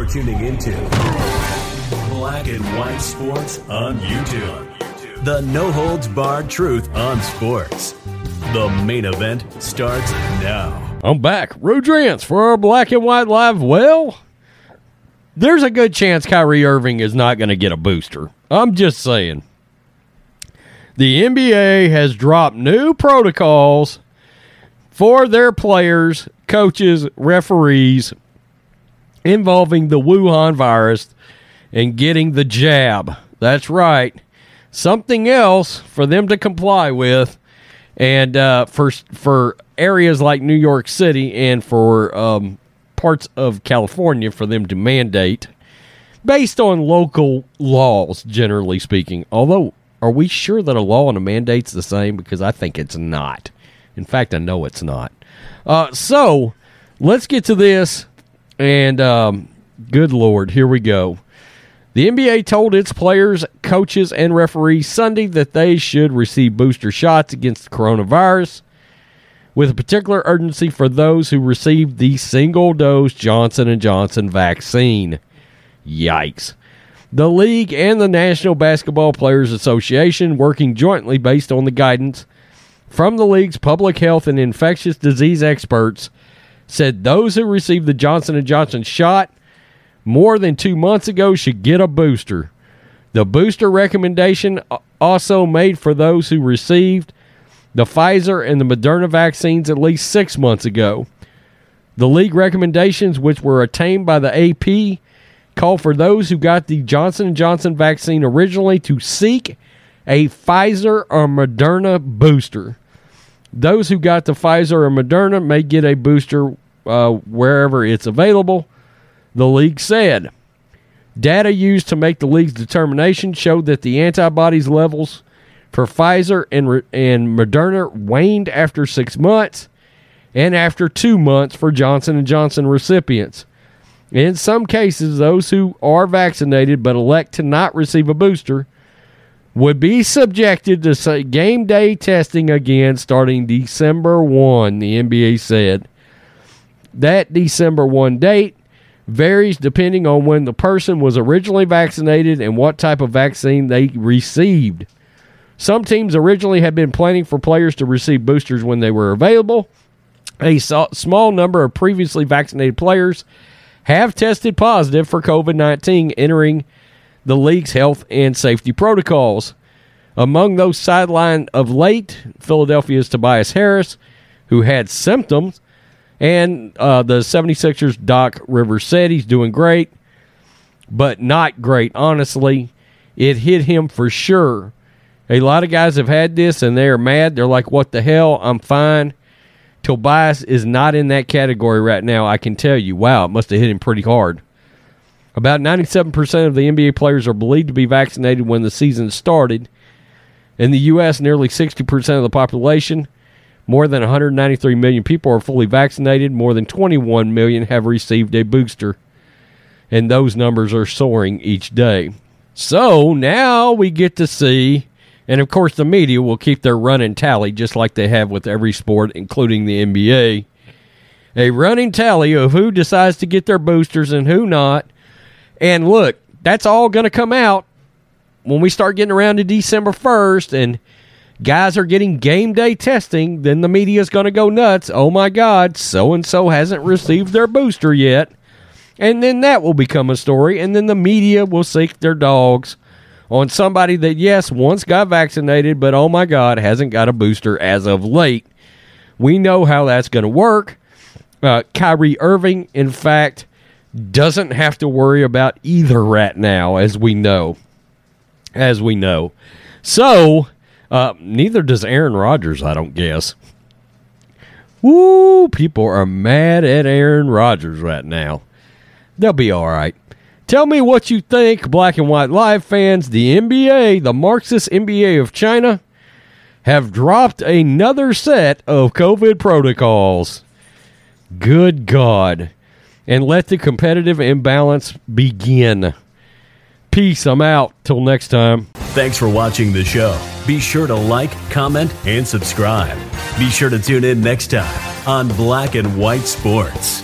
You're tuning into Black and White Sports on YouTube. The no holds barred truth on sports. The main event starts now. I'm back. Rodrance for our Black and White Live. Well, there's a good chance Kyrie Irving is not going to get a booster. I'm just saying. The NBA has dropped new protocols for their players, coaches, referees involving the Wuhan virus and getting the jab. That's right. Something else for them to comply with and uh, for for areas like New York City and for um, parts of California for them to mandate based on local laws, generally speaking. Although, are we sure that a law and a mandate's the same? Because I think it's not. In fact, I know it's not. Uh, so let's get to this. And um, good lord, here we go. The NBA told its players, coaches, and referees Sunday that they should receive booster shots against the coronavirus, with a particular urgency for those who received the single-dose Johnson & Johnson vaccine. Yikes. The league and the National Basketball Players Association, working jointly based on the guidance from the league's public health and infectious disease experts, said those who received the Johnson & Johnson shot more than two months ago should get a booster. The booster recommendation also made for those who received the Pfizer and the Moderna vaccines at least six months ago. The league recommendations, which were attained by the AP, call for those who got the Johnson & Johnson vaccine originally to seek a Pfizer or Moderna booster. Those who got the Pfizer or Moderna may get a booster uh, wherever it's available the league said. Data used to make the league's determination showed that the antibodies levels for Pfizer and, and Moderna waned after six months and after two months for Johnson & Johnson recipients. In some cases, those who are vaccinated but elect to not receive a booster would be subjected to game day testing again starting December 1, the NBA said. That December 1 date varies depending on when the person was originally vaccinated and what type of vaccine they received. Some teams originally had been planning for players to receive boosters when they were available. A small number of previously vaccinated players have tested positive for COVID 19 entering the league's health and safety protocols. Among those sidelined of late, Philadelphia's Tobias Harris, who had symptoms, and uh, the 76ers, Doc Rivers, said he's doing great, but not great. Honestly, it hit him for sure. A lot of guys have had this and they're mad. They're like, what the hell? I'm fine. Tobias is not in that category right now. I can tell you. Wow, it must have hit him pretty hard. About 97% of the NBA players are believed to be vaccinated when the season started. In the U.S., nearly 60% of the population, more than 193 million people, are fully vaccinated. More than 21 million have received a booster. And those numbers are soaring each day. So now we get to see, and of course, the media will keep their running tally just like they have with every sport, including the NBA. A running tally of who decides to get their boosters and who not. And look, that's all going to come out when we start getting around to December 1st and guys are getting game day testing, then the media is going to go nuts. Oh my God, so and so hasn't received their booster yet. And then that will become a story. And then the media will seek their dogs on somebody that, yes, once got vaccinated, but oh my God, hasn't got a booster as of late. We know how that's going to work. Uh, Kyrie Irving, in fact, doesn't have to worry about either right now, as we know. As we know. So, uh, neither does Aaron Rodgers, I don't guess. Woo, people are mad at Aaron Rodgers right now. They'll be all right. Tell me what you think, Black and White Live fans. The NBA, the Marxist NBA of China, have dropped another set of COVID protocols. Good God. And let the competitive imbalance begin. Peace. I'm out. Till next time. Thanks for watching the show. Be sure to like, comment, and subscribe. Be sure to tune in next time on Black and White Sports.